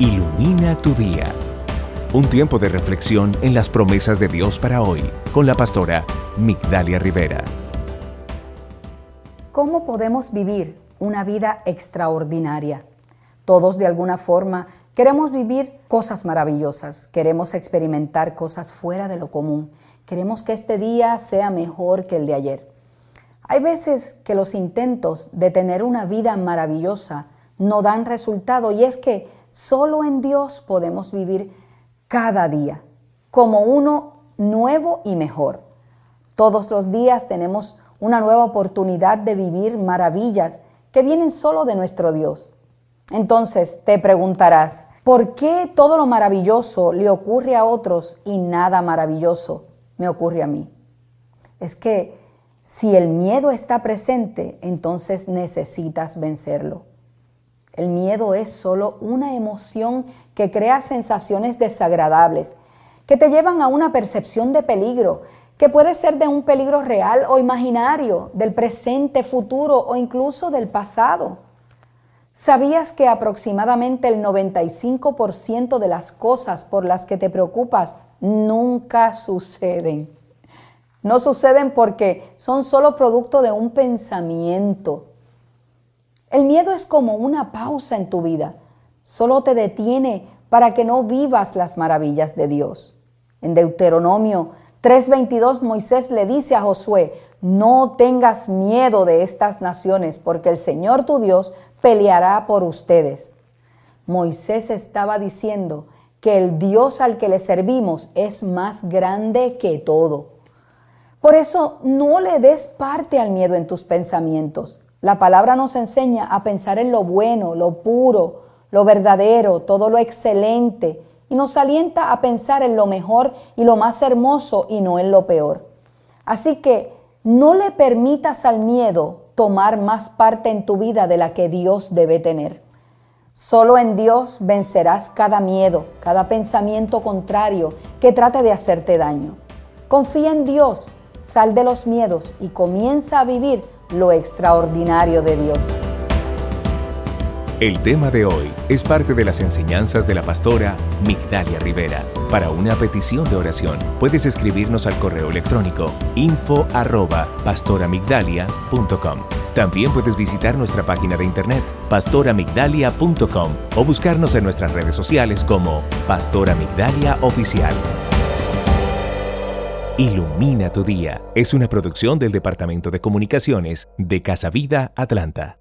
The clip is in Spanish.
Ilumina tu día. Un tiempo de reflexión en las promesas de Dios para hoy con la pastora Migdalia Rivera. ¿Cómo podemos vivir una vida extraordinaria? Todos de alguna forma queremos vivir cosas maravillosas, queremos experimentar cosas fuera de lo común, queremos que este día sea mejor que el de ayer. Hay veces que los intentos de tener una vida maravillosa no dan resultado y es que Solo en Dios podemos vivir cada día como uno nuevo y mejor. Todos los días tenemos una nueva oportunidad de vivir maravillas que vienen solo de nuestro Dios. Entonces te preguntarás, ¿por qué todo lo maravilloso le ocurre a otros y nada maravilloso me ocurre a mí? Es que si el miedo está presente, entonces necesitas vencerlo. El miedo es solo una emoción que crea sensaciones desagradables, que te llevan a una percepción de peligro, que puede ser de un peligro real o imaginario, del presente, futuro o incluso del pasado. ¿Sabías que aproximadamente el 95% de las cosas por las que te preocupas nunca suceden? No suceden porque son solo producto de un pensamiento, el miedo es como una pausa en tu vida. Solo te detiene para que no vivas las maravillas de Dios. En Deuteronomio 3:22 Moisés le dice a Josué, no tengas miedo de estas naciones, porque el Señor tu Dios peleará por ustedes. Moisés estaba diciendo que el Dios al que le servimos es más grande que todo. Por eso no le des parte al miedo en tus pensamientos. La palabra nos enseña a pensar en lo bueno, lo puro, lo verdadero, todo lo excelente y nos alienta a pensar en lo mejor y lo más hermoso y no en lo peor. Así que no le permitas al miedo tomar más parte en tu vida de la que Dios debe tener. Solo en Dios vencerás cada miedo, cada pensamiento contrario que trate de hacerte daño. Confía en Dios, sal de los miedos y comienza a vivir lo extraordinario de Dios. El tema de hoy es parte de las enseñanzas de la pastora Migdalia Rivera. Para una petición de oración, puedes escribirnos al correo electrónico info. También puedes visitar nuestra página de internet pastoramigdalia.com o buscarnos en nuestras redes sociales como Pastora Migdalia Oficial. Ilumina tu día es una producción del Departamento de Comunicaciones de Casa Vida Atlanta.